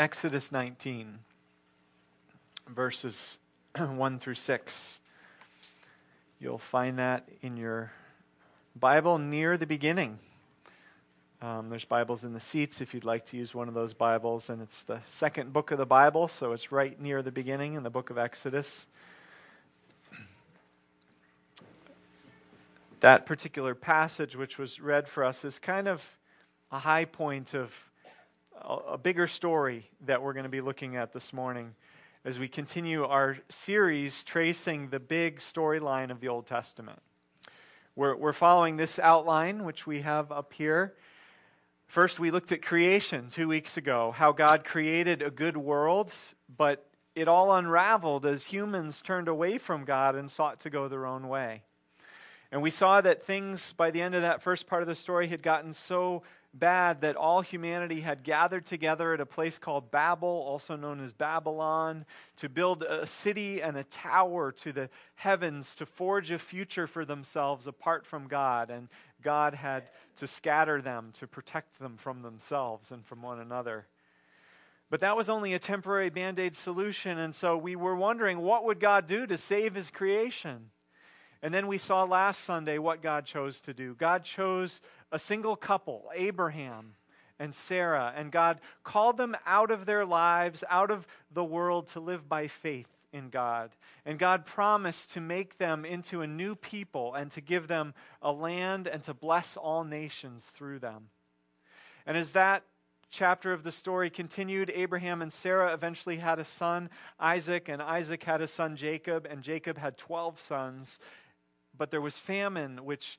Exodus 19, verses 1 through 6. You'll find that in your Bible near the beginning. Um, there's Bibles in the seats if you'd like to use one of those Bibles, and it's the second book of the Bible, so it's right near the beginning in the book of Exodus. That particular passage, which was read for us, is kind of a high point of a bigger story that we're going to be looking at this morning as we continue our series tracing the big storyline of the Old Testament. We're, we're following this outline, which we have up here. First, we looked at creation two weeks ago, how God created a good world, but it all unraveled as humans turned away from God and sought to go their own way. And we saw that things by the end of that first part of the story had gotten so bad that all humanity had gathered together at a place called Babel, also known as Babylon, to build a city and a tower to the heavens to forge a future for themselves apart from God. And God had to scatter them to protect them from themselves and from one another. But that was only a temporary band aid solution. And so we were wondering what would God do to save his creation? And then we saw last Sunday what God chose to do. God chose a single couple, Abraham and Sarah, and God called them out of their lives, out of the world, to live by faith in God. And God promised to make them into a new people and to give them a land and to bless all nations through them. And as that chapter of the story continued, Abraham and Sarah eventually had a son, Isaac, and Isaac had a son, Jacob, and Jacob had 12 sons. But there was famine which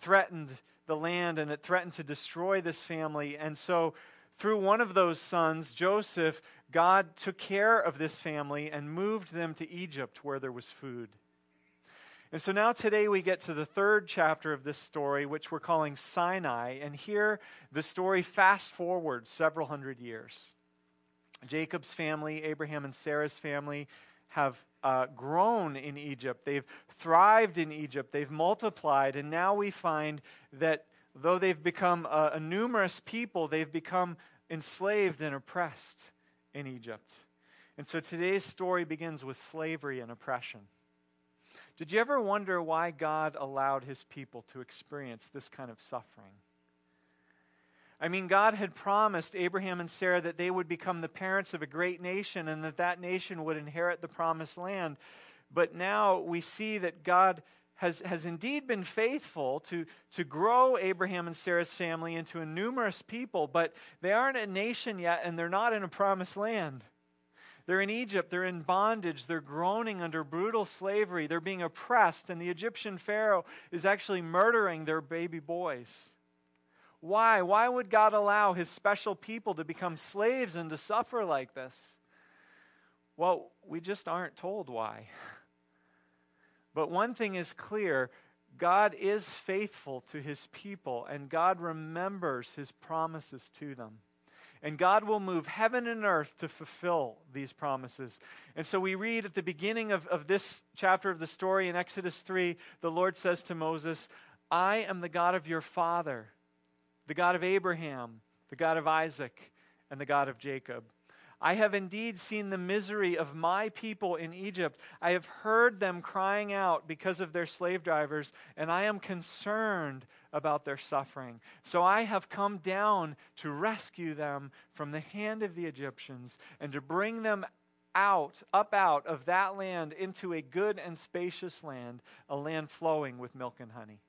threatened the land and it threatened to destroy this family. And so, through one of those sons, Joseph, God took care of this family and moved them to Egypt where there was food. And so now today we get to the third chapter of this story, which we're calling Sinai. And here the story fast forwards several hundred years. Jacob's family, Abraham and Sarah's family, have uh, grown in Egypt. They've thrived in Egypt. They've multiplied. And now we find that though they've become a, a numerous people, they've become enslaved and oppressed in Egypt. And so today's story begins with slavery and oppression. Did you ever wonder why God allowed his people to experience this kind of suffering? I mean, God had promised Abraham and Sarah that they would become the parents of a great nation and that that nation would inherit the promised land. But now we see that God has, has indeed been faithful to, to grow Abraham and Sarah's family into a numerous people, but they aren't a nation yet and they're not in a promised land. They're in Egypt, they're in bondage, they're groaning under brutal slavery, they're being oppressed, and the Egyptian Pharaoh is actually murdering their baby boys. Why? Why would God allow his special people to become slaves and to suffer like this? Well, we just aren't told why. But one thing is clear God is faithful to his people, and God remembers his promises to them. And God will move heaven and earth to fulfill these promises. And so we read at the beginning of, of this chapter of the story in Exodus 3, the Lord says to Moses, I am the God of your father the God of Abraham, the God of Isaac, and the God of Jacob. I have indeed seen the misery of my people in Egypt. I have heard them crying out because of their slave drivers, and I am concerned about their suffering. So I have come down to rescue them from the hand of the Egyptians and to bring them out, up out of that land into a good and spacious land, a land flowing with milk and honey.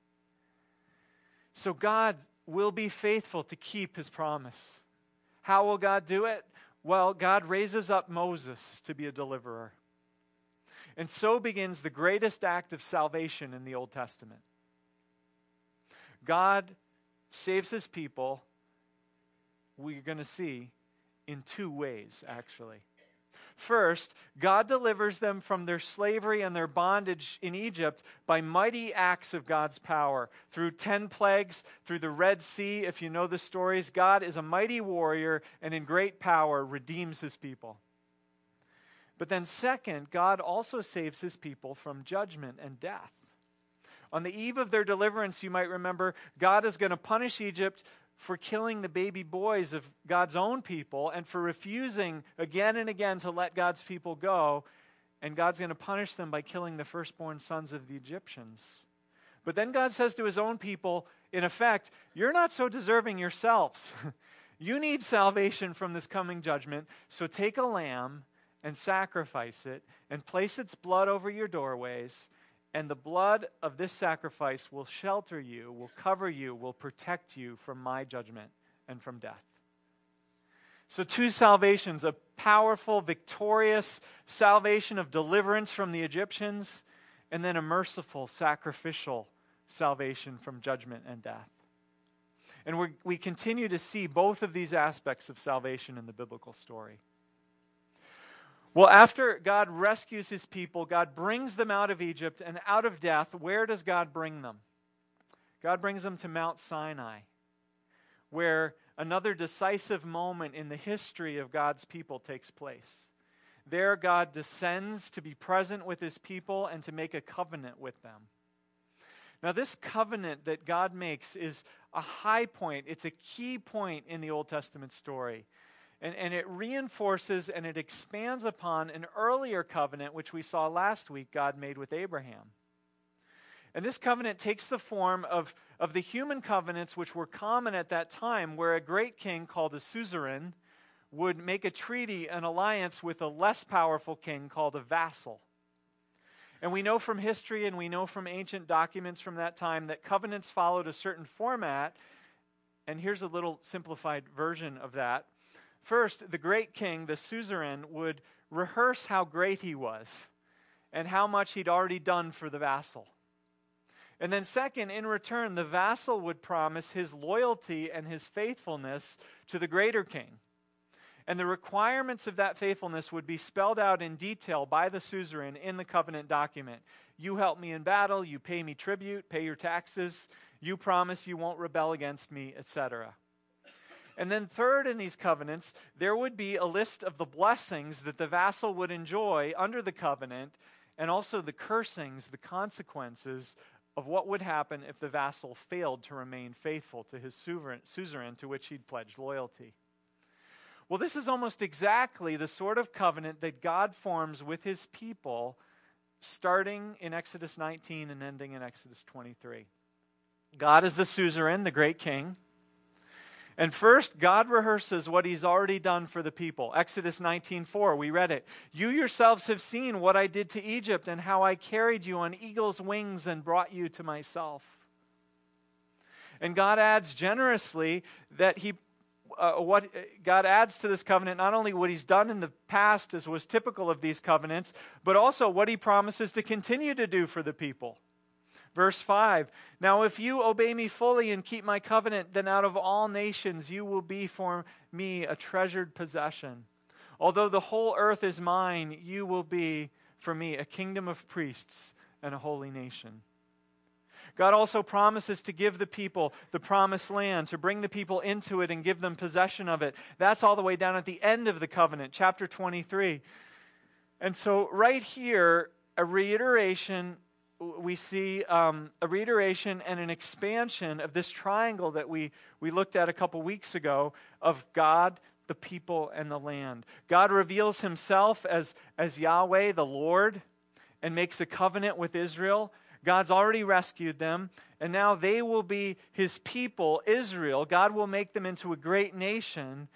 So God will be faithful to keep his promise. How will God do it? Well, God raises up Moses to be a deliverer. And so begins the greatest act of salvation in the Old Testament. God saves his people, we're going to see, in two ways, actually. First, God delivers them from their slavery and their bondage in Egypt by mighty acts of God's power. Through 10 plagues, through the Red Sea, if you know the stories, God is a mighty warrior and in great power redeems his people. But then, second, God also saves his people from judgment and death. On the eve of their deliverance, you might remember, God is going to punish Egypt for killing the baby boys of God's own people and for refusing again and again to let God's people go. And God's going to punish them by killing the firstborn sons of the Egyptians. But then God says to his own people, in effect, You're not so deserving yourselves. you need salvation from this coming judgment. So take a lamb and sacrifice it and place its blood over your doorways. And the blood of this sacrifice will shelter you, will cover you, will protect you from my judgment and from death. So, two salvations a powerful, victorious salvation of deliverance from the Egyptians, and then a merciful, sacrificial salvation from judgment and death. And we we continue to see both of these aspects of salvation in the biblical story. Well, after God rescues his people, God brings them out of Egypt and out of death. Where does God bring them? God brings them to Mount Sinai, where another decisive moment in the history of God's people takes place. There, God descends to be present with his people and to make a covenant with them. Now, this covenant that God makes is a high point, it's a key point in the Old Testament story. And, and it reinforces and it expands upon an earlier covenant, which we saw last week God made with Abraham. And this covenant takes the form of, of the human covenants which were common at that time, where a great king called a suzerain would make a treaty, an alliance with a less powerful king called a vassal. And we know from history and we know from ancient documents from that time that covenants followed a certain format. And here's a little simplified version of that. First, the great king, the suzerain, would rehearse how great he was and how much he'd already done for the vassal. And then, second, in return, the vassal would promise his loyalty and his faithfulness to the greater king. And the requirements of that faithfulness would be spelled out in detail by the suzerain in the covenant document. You help me in battle, you pay me tribute, pay your taxes, you promise you won't rebel against me, etc. And then, third, in these covenants, there would be a list of the blessings that the vassal would enjoy under the covenant, and also the cursings, the consequences of what would happen if the vassal failed to remain faithful to his suzerain to which he'd pledged loyalty. Well, this is almost exactly the sort of covenant that God forms with his people starting in Exodus 19 and ending in Exodus 23. God is the suzerain, the great king. And first, God rehearses what he's already done for the people. Exodus 19:4, we read it. You yourselves have seen what I did to Egypt and how I carried you on eagle's wings and brought you to myself. And God adds generously that he uh, what God adds to this covenant not only what he's done in the past as was typical of these covenants, but also what he promises to continue to do for the people. Verse 5 Now, if you obey me fully and keep my covenant, then out of all nations you will be for me a treasured possession. Although the whole earth is mine, you will be for me a kingdom of priests and a holy nation. God also promises to give the people the promised land, to bring the people into it and give them possession of it. That's all the way down at the end of the covenant, chapter 23. And so, right here, a reiteration we see um, a reiteration and an expansion of this triangle that we, we looked at a couple weeks ago of God, the people, and the land. God reveals himself as, as Yahweh, the Lord, and makes a covenant with Israel. God's already rescued them, and now they will be his people, Israel. God will make them into a great nation,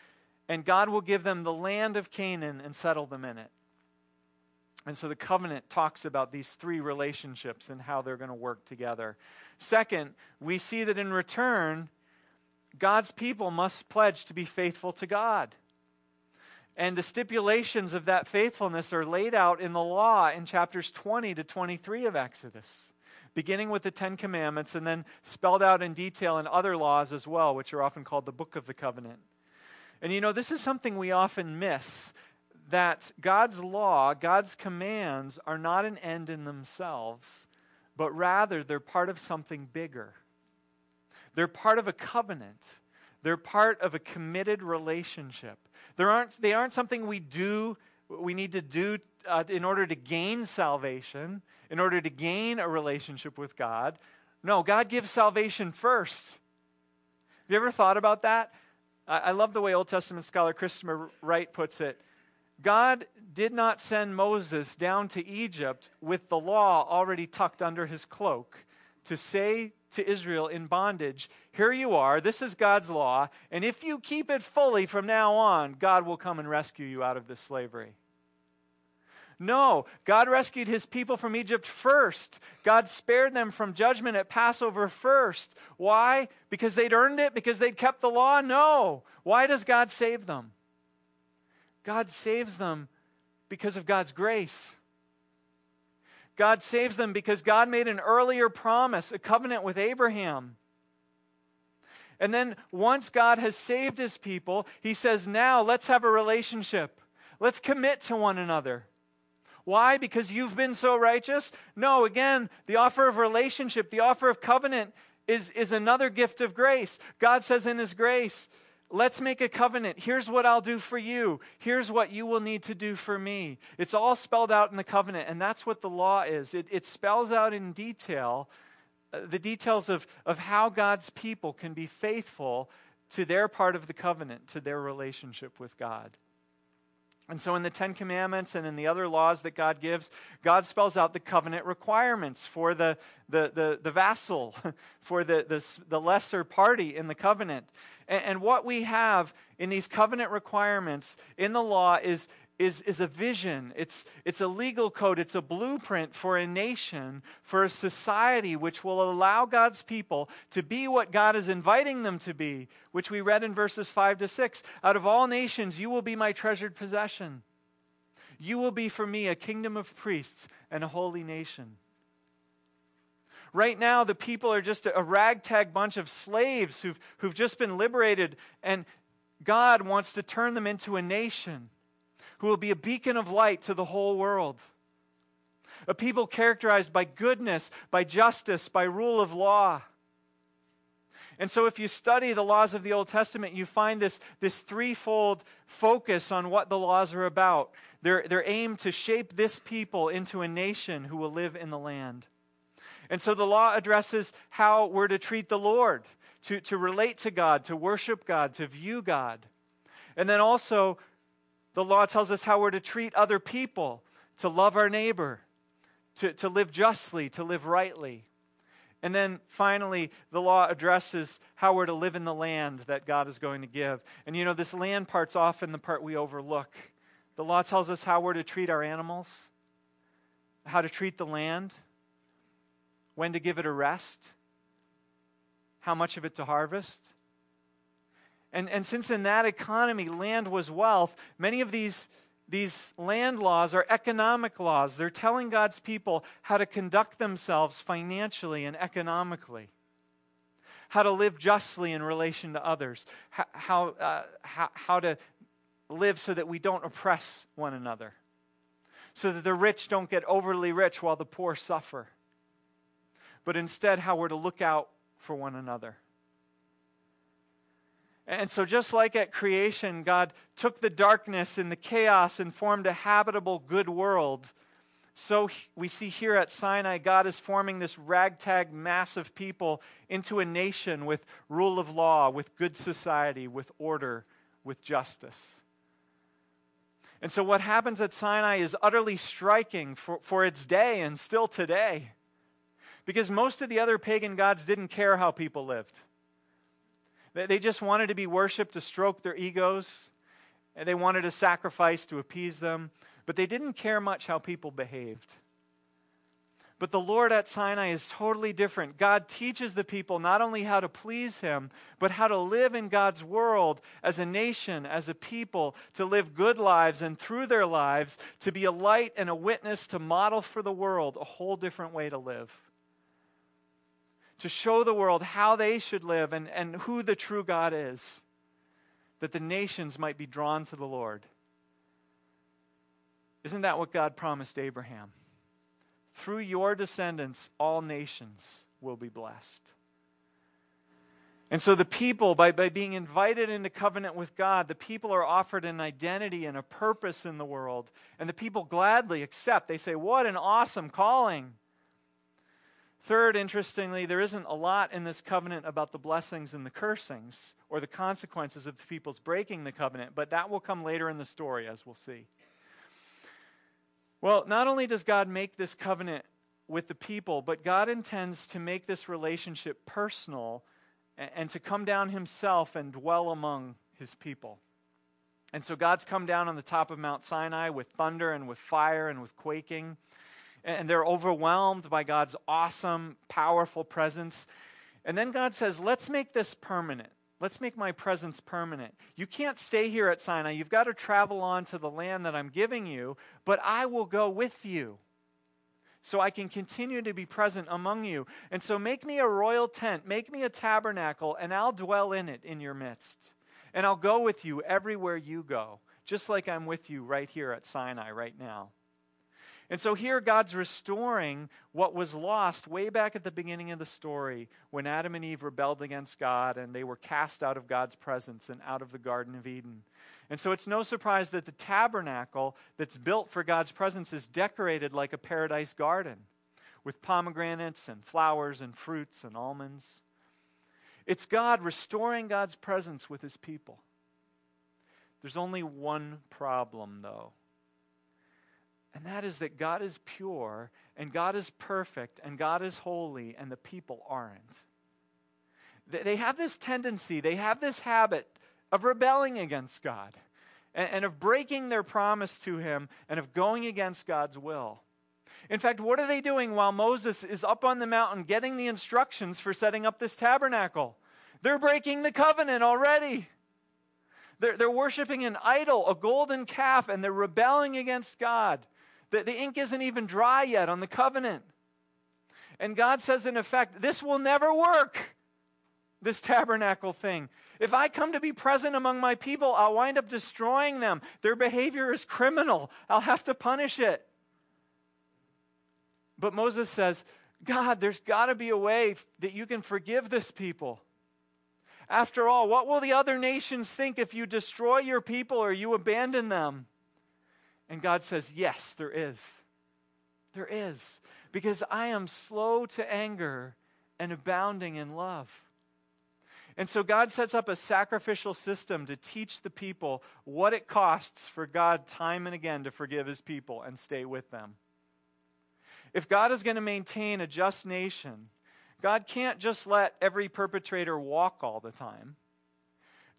and God will give them the land of Canaan and settle them in it. And so the covenant talks about these three relationships and how they're going to work together. Second, we see that in return, God's people must pledge to be faithful to God. And the stipulations of that faithfulness are laid out in the law in chapters 20 to 23 of Exodus, beginning with the Ten Commandments and then spelled out in detail in other laws as well, which are often called the Book of the Covenant. And you know, this is something we often miss that God's law, God's commands, are not an end in themselves, but rather they're part of something bigger. They're part of a covenant. They're part of a committed relationship. They aren't, they aren't something we do, we need to do uh, in order to gain salvation, in order to gain a relationship with God. No, God gives salvation first. Have you ever thought about that? I, I love the way Old Testament scholar Christopher Wright puts it. God did not send Moses down to Egypt with the law already tucked under his cloak to say to Israel in bondage, Here you are, this is God's law, and if you keep it fully from now on, God will come and rescue you out of this slavery. No, God rescued his people from Egypt first. God spared them from judgment at Passover first. Why? Because they'd earned it? Because they'd kept the law? No. Why does God save them? God saves them because of God's grace. God saves them because God made an earlier promise, a covenant with Abraham. And then once God has saved his people, he says, Now let's have a relationship. Let's commit to one another. Why? Because you've been so righteous? No, again, the offer of relationship, the offer of covenant is, is another gift of grace. God says in his grace, Let's make a covenant. Here's what I'll do for you. Here's what you will need to do for me. It's all spelled out in the covenant, and that's what the law is. It, it spells out in detail uh, the details of, of how God's people can be faithful to their part of the covenant, to their relationship with God. And so, in the Ten Commandments and in the other laws that God gives, God spells out the covenant requirements for the, the, the, the vassal, for the, the, the lesser party in the covenant. And, and what we have in these covenant requirements in the law is, is, is a vision, it's, it's a legal code, it's a blueprint for a nation, for a society which will allow God's people to be what God is inviting them to be, which we read in verses 5 to 6. Out of all nations, you will be my treasured possession. You will be for me a kingdom of priests and a holy nation. Right now, the people are just a ragtag bunch of slaves who've, who've just been liberated, and God wants to turn them into a nation who will be a beacon of light to the whole world. A people characterized by goodness, by justice, by rule of law. And so, if you study the laws of the Old Testament, you find this, this threefold focus on what the laws are about. They're, they're aimed to shape this people into a nation who will live in the land. And so, the law addresses how we're to treat the Lord, to, to relate to God, to worship God, to view God. And then also, the law tells us how we're to treat other people, to love our neighbor, to, to live justly, to live rightly. And then finally, the law addresses how we're to live in the land that God is going to give. And you know, this land part's often the part we overlook. The law tells us how we're to treat our animals, how to treat the land, when to give it a rest, how much of it to harvest. And, and since in that economy land was wealth, many of these, these land laws are economic laws. They're telling God's people how to conduct themselves financially and economically, how to live justly in relation to others, how, how, uh, how, how to live so that we don't oppress one another, so that the rich don't get overly rich while the poor suffer, but instead how we're to look out for one another. And so, just like at creation, God took the darkness and the chaos and formed a habitable, good world. So, we see here at Sinai, God is forming this ragtag mass of people into a nation with rule of law, with good society, with order, with justice. And so, what happens at Sinai is utterly striking for, for its day and still today. Because most of the other pagan gods didn't care how people lived. They just wanted to be worshiped to stroke their egos, and they wanted a sacrifice to appease them, but they didn't care much how people behaved. But the Lord at Sinai is totally different. God teaches the people not only how to please Him, but how to live in God's world as a nation, as a people, to live good lives, and through their lives, to be a light and a witness to model for the world a whole different way to live to show the world how they should live and, and who the true God is, that the nations might be drawn to the Lord. Isn't that what God promised Abraham? Through your descendants, all nations will be blessed. And so, the people, by, by being invited into covenant with God, the people are offered an identity and a purpose in the world. And the people gladly accept. They say, What an awesome calling! Third, interestingly, there isn't a lot in this covenant about the blessings and the cursings or the consequences of the people's breaking the covenant, but that will come later in the story, as we'll see. Well, not only does God make this covenant with the people, but God intends to make this relationship personal and to come down himself and dwell among his people. And so God's come down on the top of Mount Sinai with thunder and with fire and with quaking and they're overwhelmed by God's awesome, powerful presence. And then God says, Let's make this permanent. Let's make my presence permanent. You can't stay here at Sinai. You've got to travel on to the land that I'm giving you, but I will go with you so I can continue to be present among you. And so make me a royal tent, make me a tabernacle, and I'll dwell in it in your midst. And I'll go with you everywhere you go, just like I'm with you right here at Sinai right now. And so here God's restoring what was lost way back at the beginning of the story when Adam and Eve rebelled against God and they were cast out of God's presence and out of the Garden of Eden. And so it's no surprise that the tabernacle that's built for God's presence is decorated like a paradise garden with pomegranates and flowers and fruits and almonds. It's God restoring God's presence with his people. There's only one problem, though and that is that God is pure and God is perfect and God is holy and the people aren't. They have this tendency, they have this habit of rebelling against God and, of breaking their promise to Him and of going against God's will. In fact, what are they doing while Moses is up on the mountain getting the instructions for setting up this tabernacle? They're breaking the covenant already. They're, they're worshiping an idol, a golden calf, and they're rebelling against God. The, the ink isn't even dry yet on the covenant. And God says, in effect, this will never work, this tabernacle thing. If I come to be present among my people, I'll wind up destroying them. Their behavior is criminal. I'll have to punish it. But Moses says, God, there's got to be a way that you can forgive this people. After all, what will the other nations think if you destroy your people or you abandon them? And God says, Yes, there is. There is. Because I am slow to anger and abounding in love. And so God sets up a sacrificial system to teach the people what it costs for God time and again to forgive his people and stay with them. If God is going to maintain a just nation, God can't just let every perpetrator walk all the time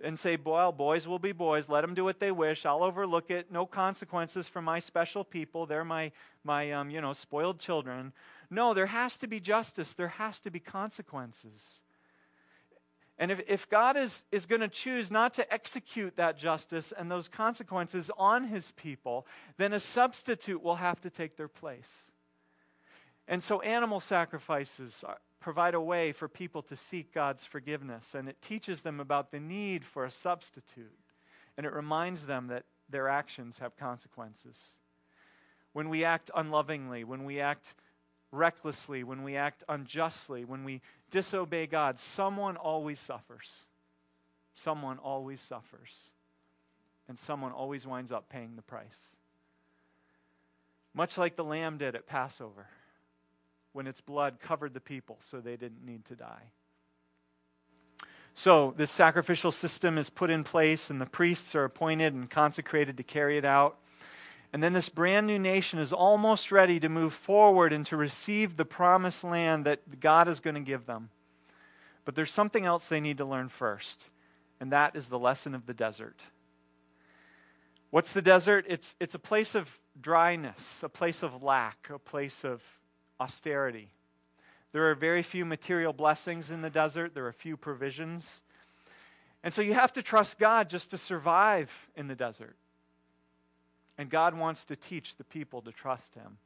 and say, well, boys will be boys. Let them do what they wish. I'll overlook it. No consequences for my special people. They're my, my um, you know, spoiled children. No, there has to be justice. There has to be consequences. And if, if God is, is going to choose not to execute that justice and those consequences on his people, then a substitute will have to take their place. And so animal sacrifices are, provide a way for people to seek God's forgiveness. And it teaches them about the need for a substitute. And it reminds them that their actions have consequences. When we act unlovingly, when we act recklessly, when we act unjustly, when we disobey God, someone always suffers. Someone always suffers. And someone always winds up paying the price. Much like the lamb did at Passover when its blood covered the people so they didn't need to die. So, this sacrificial system is put in place, and the priests are appointed and consecrated to carry it out. And then this brand new nation is almost ready to move forward and to receive the promised land that God is going to give them. But there's something else they need to learn first, and that is the lesson of the desert. What's the desert? It's, it's a place of dryness, a place of lack, a place of austerity. There are very few material blessings in the desert, there are few provisions. And so you have to trust God just to survive in the desert. And God wants to teach the people to trust Him.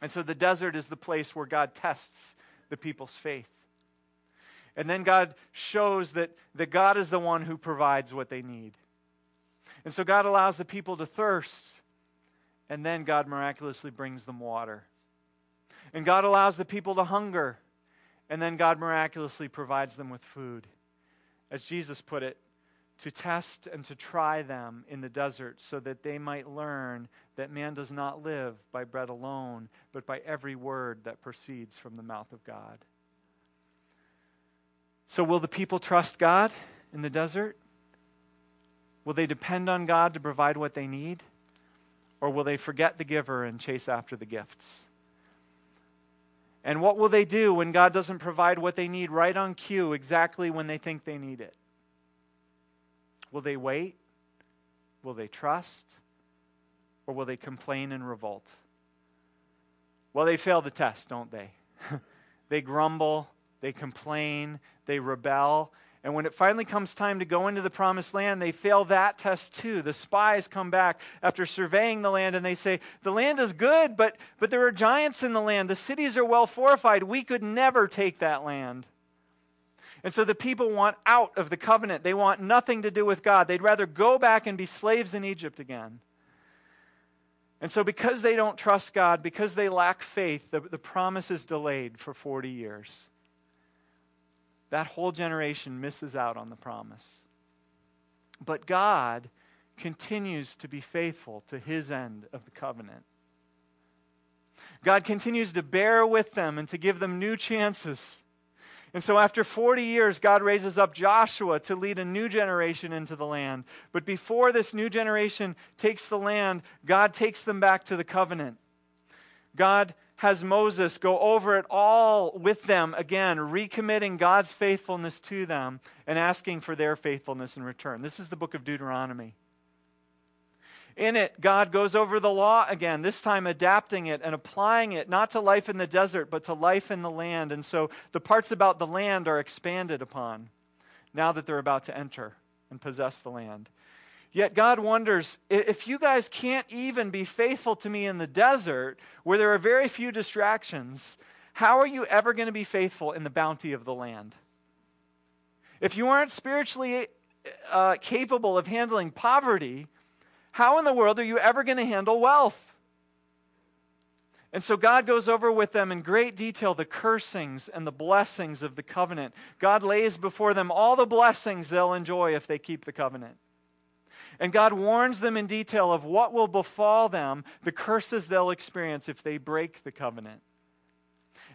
And so the desert is the place where God tests the people's faith. And then God shows that, that God is the one who provides what they need. And so God allows the people to thirst, and then God miraculously brings them water. And God allows the people to hunger, and then God miraculously provides them with food. As Jesus put it, to test and to try them in the desert so that they might learn that man does not live by bread alone, but by every word that proceeds from the mouth of God. So, will the people trust God in the desert? Will they depend on God to provide what they need? Or will they forget the giver and chase after the gifts? And what will they do when God doesn't provide what they need right on cue, exactly when they think they need it? Will they wait? Will they trust? Or will they complain and revolt? Well, they fail the test, don't they? they grumble, they complain, they rebel, and when it finally comes time to go into the promised land, they fail that test too. The spies come back after surveying the land and they say, The land is good, but, but there are giants in the land. The cities are well fortified. We could never take that land. And so the people want out of the covenant. They want nothing to do with God. They'd rather go back and be slaves in Egypt again. And so, because they don't trust God, because they lack faith, the, the promise is delayed for 40 years that whole generation misses out on the promise. But God continues to be faithful to his end of the covenant. God continues to bear with them and to give them new chances. And so, after 40 years, God raises up Joshua to lead a new generation into the land. But before this new generation takes the land, God takes them back to the covenant. God has Moses go over it all with them again, recommitting God's faithfulness to them and asking for their faithfulness in return. This is the book of Deuteronomy. In it, God goes over the law again, this time adapting it and applying it not to life in the desert, but to life in the land. And so the parts about the land are expanded upon now that they're about to enter and possess the land. Yet God wonders if you guys can't even be faithful to me in the desert where there are very few distractions, how are you ever going to be faithful in the bounty of the land? If you aren't spiritually uh, capable of handling poverty, how in the world are you ever going to handle wealth? And so God goes over with them in great detail the cursings and the blessings of the covenant. God lays before them all the blessings they'll enjoy if they keep the covenant. And God warns them in detail of what will befall them, the curses they'll experience if they break the covenant.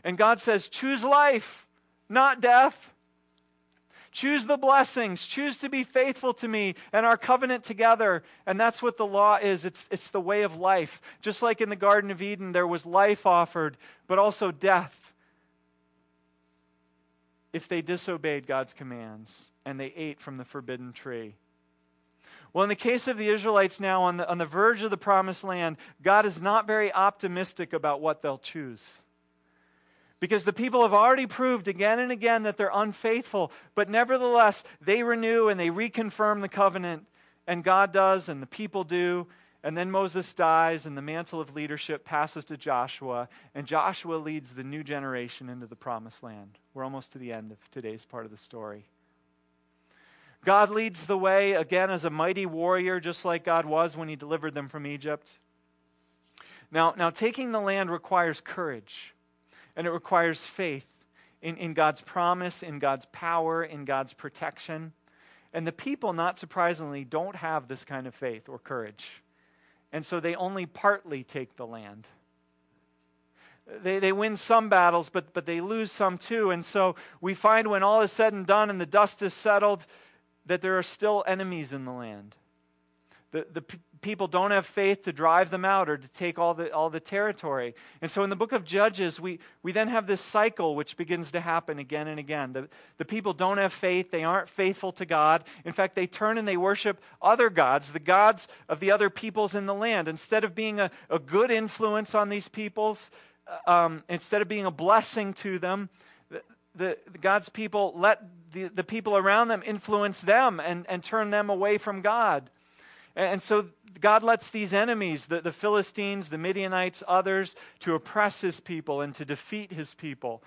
And God says, choose life, not death. Choose the blessings. Choose to be faithful to me and our covenant together. And that's what the law is it's, it's the way of life. Just like in the Garden of Eden, there was life offered, but also death if they disobeyed God's commands and they ate from the forbidden tree. Well, in the case of the Israelites now on the, on the verge of the promised land, God is not very optimistic about what they'll choose. Because the people have already proved again and again that they're unfaithful, but nevertheless, they renew and they reconfirm the covenant, and God does, and the people do. And then Moses dies, and the mantle of leadership passes to Joshua, and Joshua leads the new generation into the promised land. We're almost to the end of today's part of the story. God leads the way again as a mighty warrior, just like God was when he delivered them from Egypt. Now, now taking the land requires courage, and it requires faith in, in God's promise, in God's power, in God's protection. And the people, not surprisingly, don't have this kind of faith or courage. And so they only partly take the land. They, they win some battles, but, but they lose some too. And so we find when all is said and done and the dust is settled, that there are still enemies in the land. The, the p- people don't have faith to drive them out or to take all the, all the territory. And so in the book of Judges, we, we then have this cycle which begins to happen again and again. The, the people don't have faith, they aren't faithful to God. In fact, they turn and they worship other gods, the gods of the other peoples in the land. Instead of being a, a good influence on these peoples, uh, um, instead of being a blessing to them, the, the, God's people let the, the people around them influence them and, and turn them away from God. And, so God lets these enemies, the, the Philistines, the Midianites, others, to oppress his people and to defeat his people.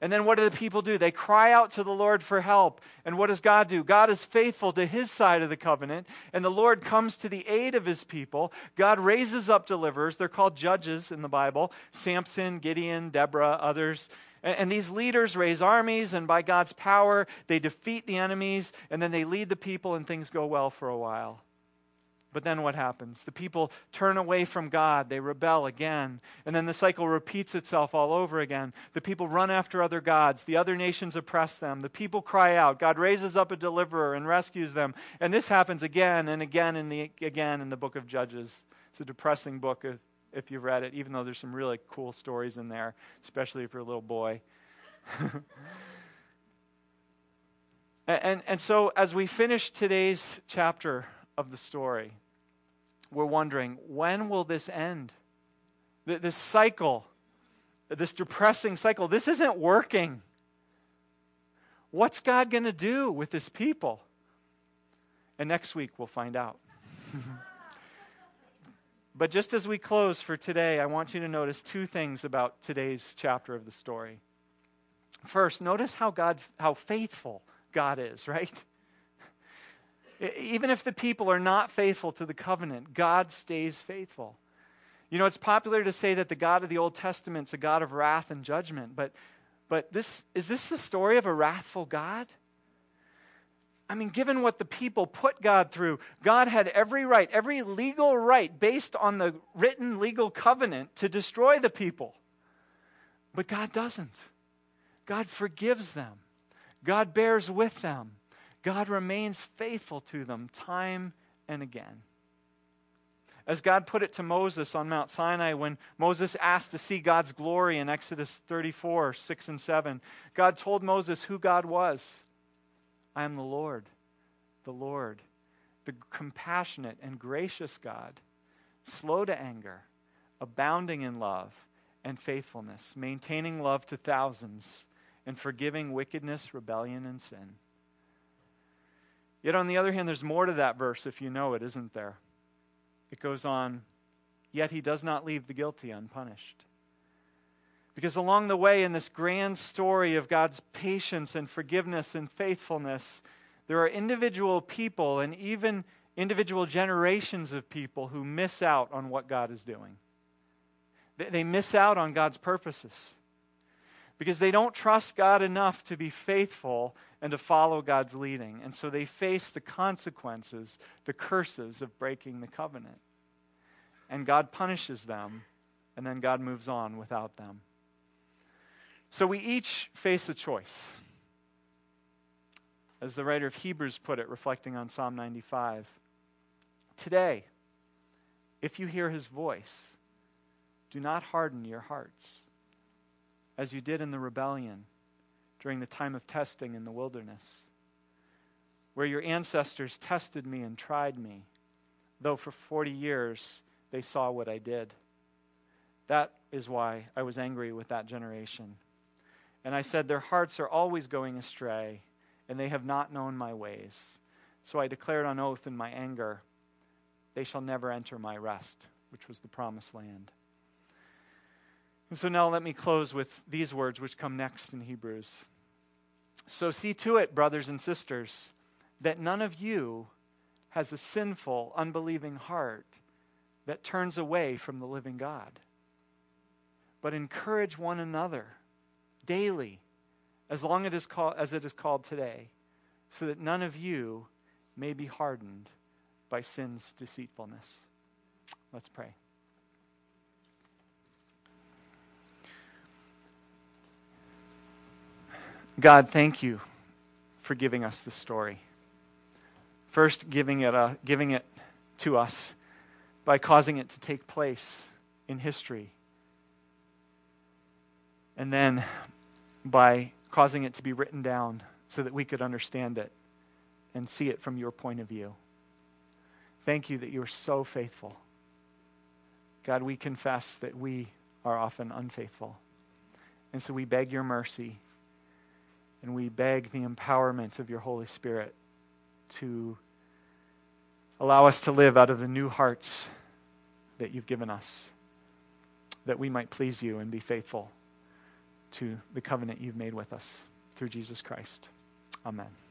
And then what do the people do? They cry out to the Lord for help. And what does God do? God is faithful to his side of the covenant, and the Lord comes to the aid of his people. God raises up deliverers. They're called judges in the Bible Samson, Gideon, Deborah, others. And, these leaders raise armies, and by God's power, they defeat the enemies, and then they lead the people, and things go well for a while. But then what happens? The people turn away from God. They rebel again. And then the cycle repeats itself all over again. The people run after other gods. The other nations oppress them. The people cry out. God raises up a deliverer and rescues them. And this happens again and again and again in the book of Judges. It's a depressing book if you've read it, even though there's some really cool stories in there, especially if you're a little boy. and, and, and so, as we finish today's chapter of the story, we're wondering when will this end? This cycle, this depressing cycle, this isn't working. What's God going to do with his people? And next week we'll find out. but just as we close for today, I want you to notice two things about today's chapter of the story. First, notice how God how faithful God is, right? Even if the people are not faithful to the covenant, God stays faithful. You know, it's popular to say that the God of the Old Testament is a God of wrath and judgment, but, but this, is this the story of a wrathful God? I mean, given what the people put God through, God had every right, every legal right based on the written legal covenant to destroy the people. But God doesn't. God forgives them, God bears with them. God remains faithful to them time and again. As God put it to Moses on Mount Sinai when Moses asked to see God's glory in Exodus 34 6 and 7, God told Moses who God was. I am the Lord, the Lord, the compassionate and gracious God, slow to anger, abounding in love and faithfulness, maintaining love to thousands, and forgiving wickedness, rebellion, and sin. Yet, on the other hand, there's more to that verse if you know it, isn't there? It goes on, yet he does not leave the guilty unpunished. Because along the way, in this grand story of God's patience and forgiveness and faithfulness, there are individual people and even individual generations of people who miss out on what God is doing. They miss out on God's purposes because they don't trust God enough to be faithful and to follow God's leading. And so they face the consequences, the curses of breaking the covenant. And God punishes them, and then God moves on without them. So we each face a choice. As the writer of Hebrews put it, reflecting on Psalm 95 Today, if you hear his voice, do not harden your hearts as you did in the rebellion during the time of testing in the wilderness, where your ancestors tested me and tried me, though for 40 years they saw what I did. That is why I was angry with that generation. And I said, Their hearts are always going astray, and they have not known my ways. So I declared on oath in my anger, They shall never enter my rest, which was the promised land. And so now let me close with these words, which come next in Hebrews. So see to it, brothers and sisters, that none of you has a sinful, unbelieving heart that turns away from the living God. But encourage one another daily, as long as it is called today, so that none of you may be hardened by sin's deceitfulness. Let's pray. God, thank you for giving us the story. First, giving it, a, giving it to us by causing it to take place in history. And then by causing it to be written down so that we could understand it and see it from your point of view. Thank you that you are so faithful. God, we confess that we are often unfaithful. And so we beg your mercy and we beg the empowerment of your Holy Spirit to allow us to live out of the new hearts that you've given us, that we might please you and be faithful to the covenant you've made with us through Jesus Christ. Amen.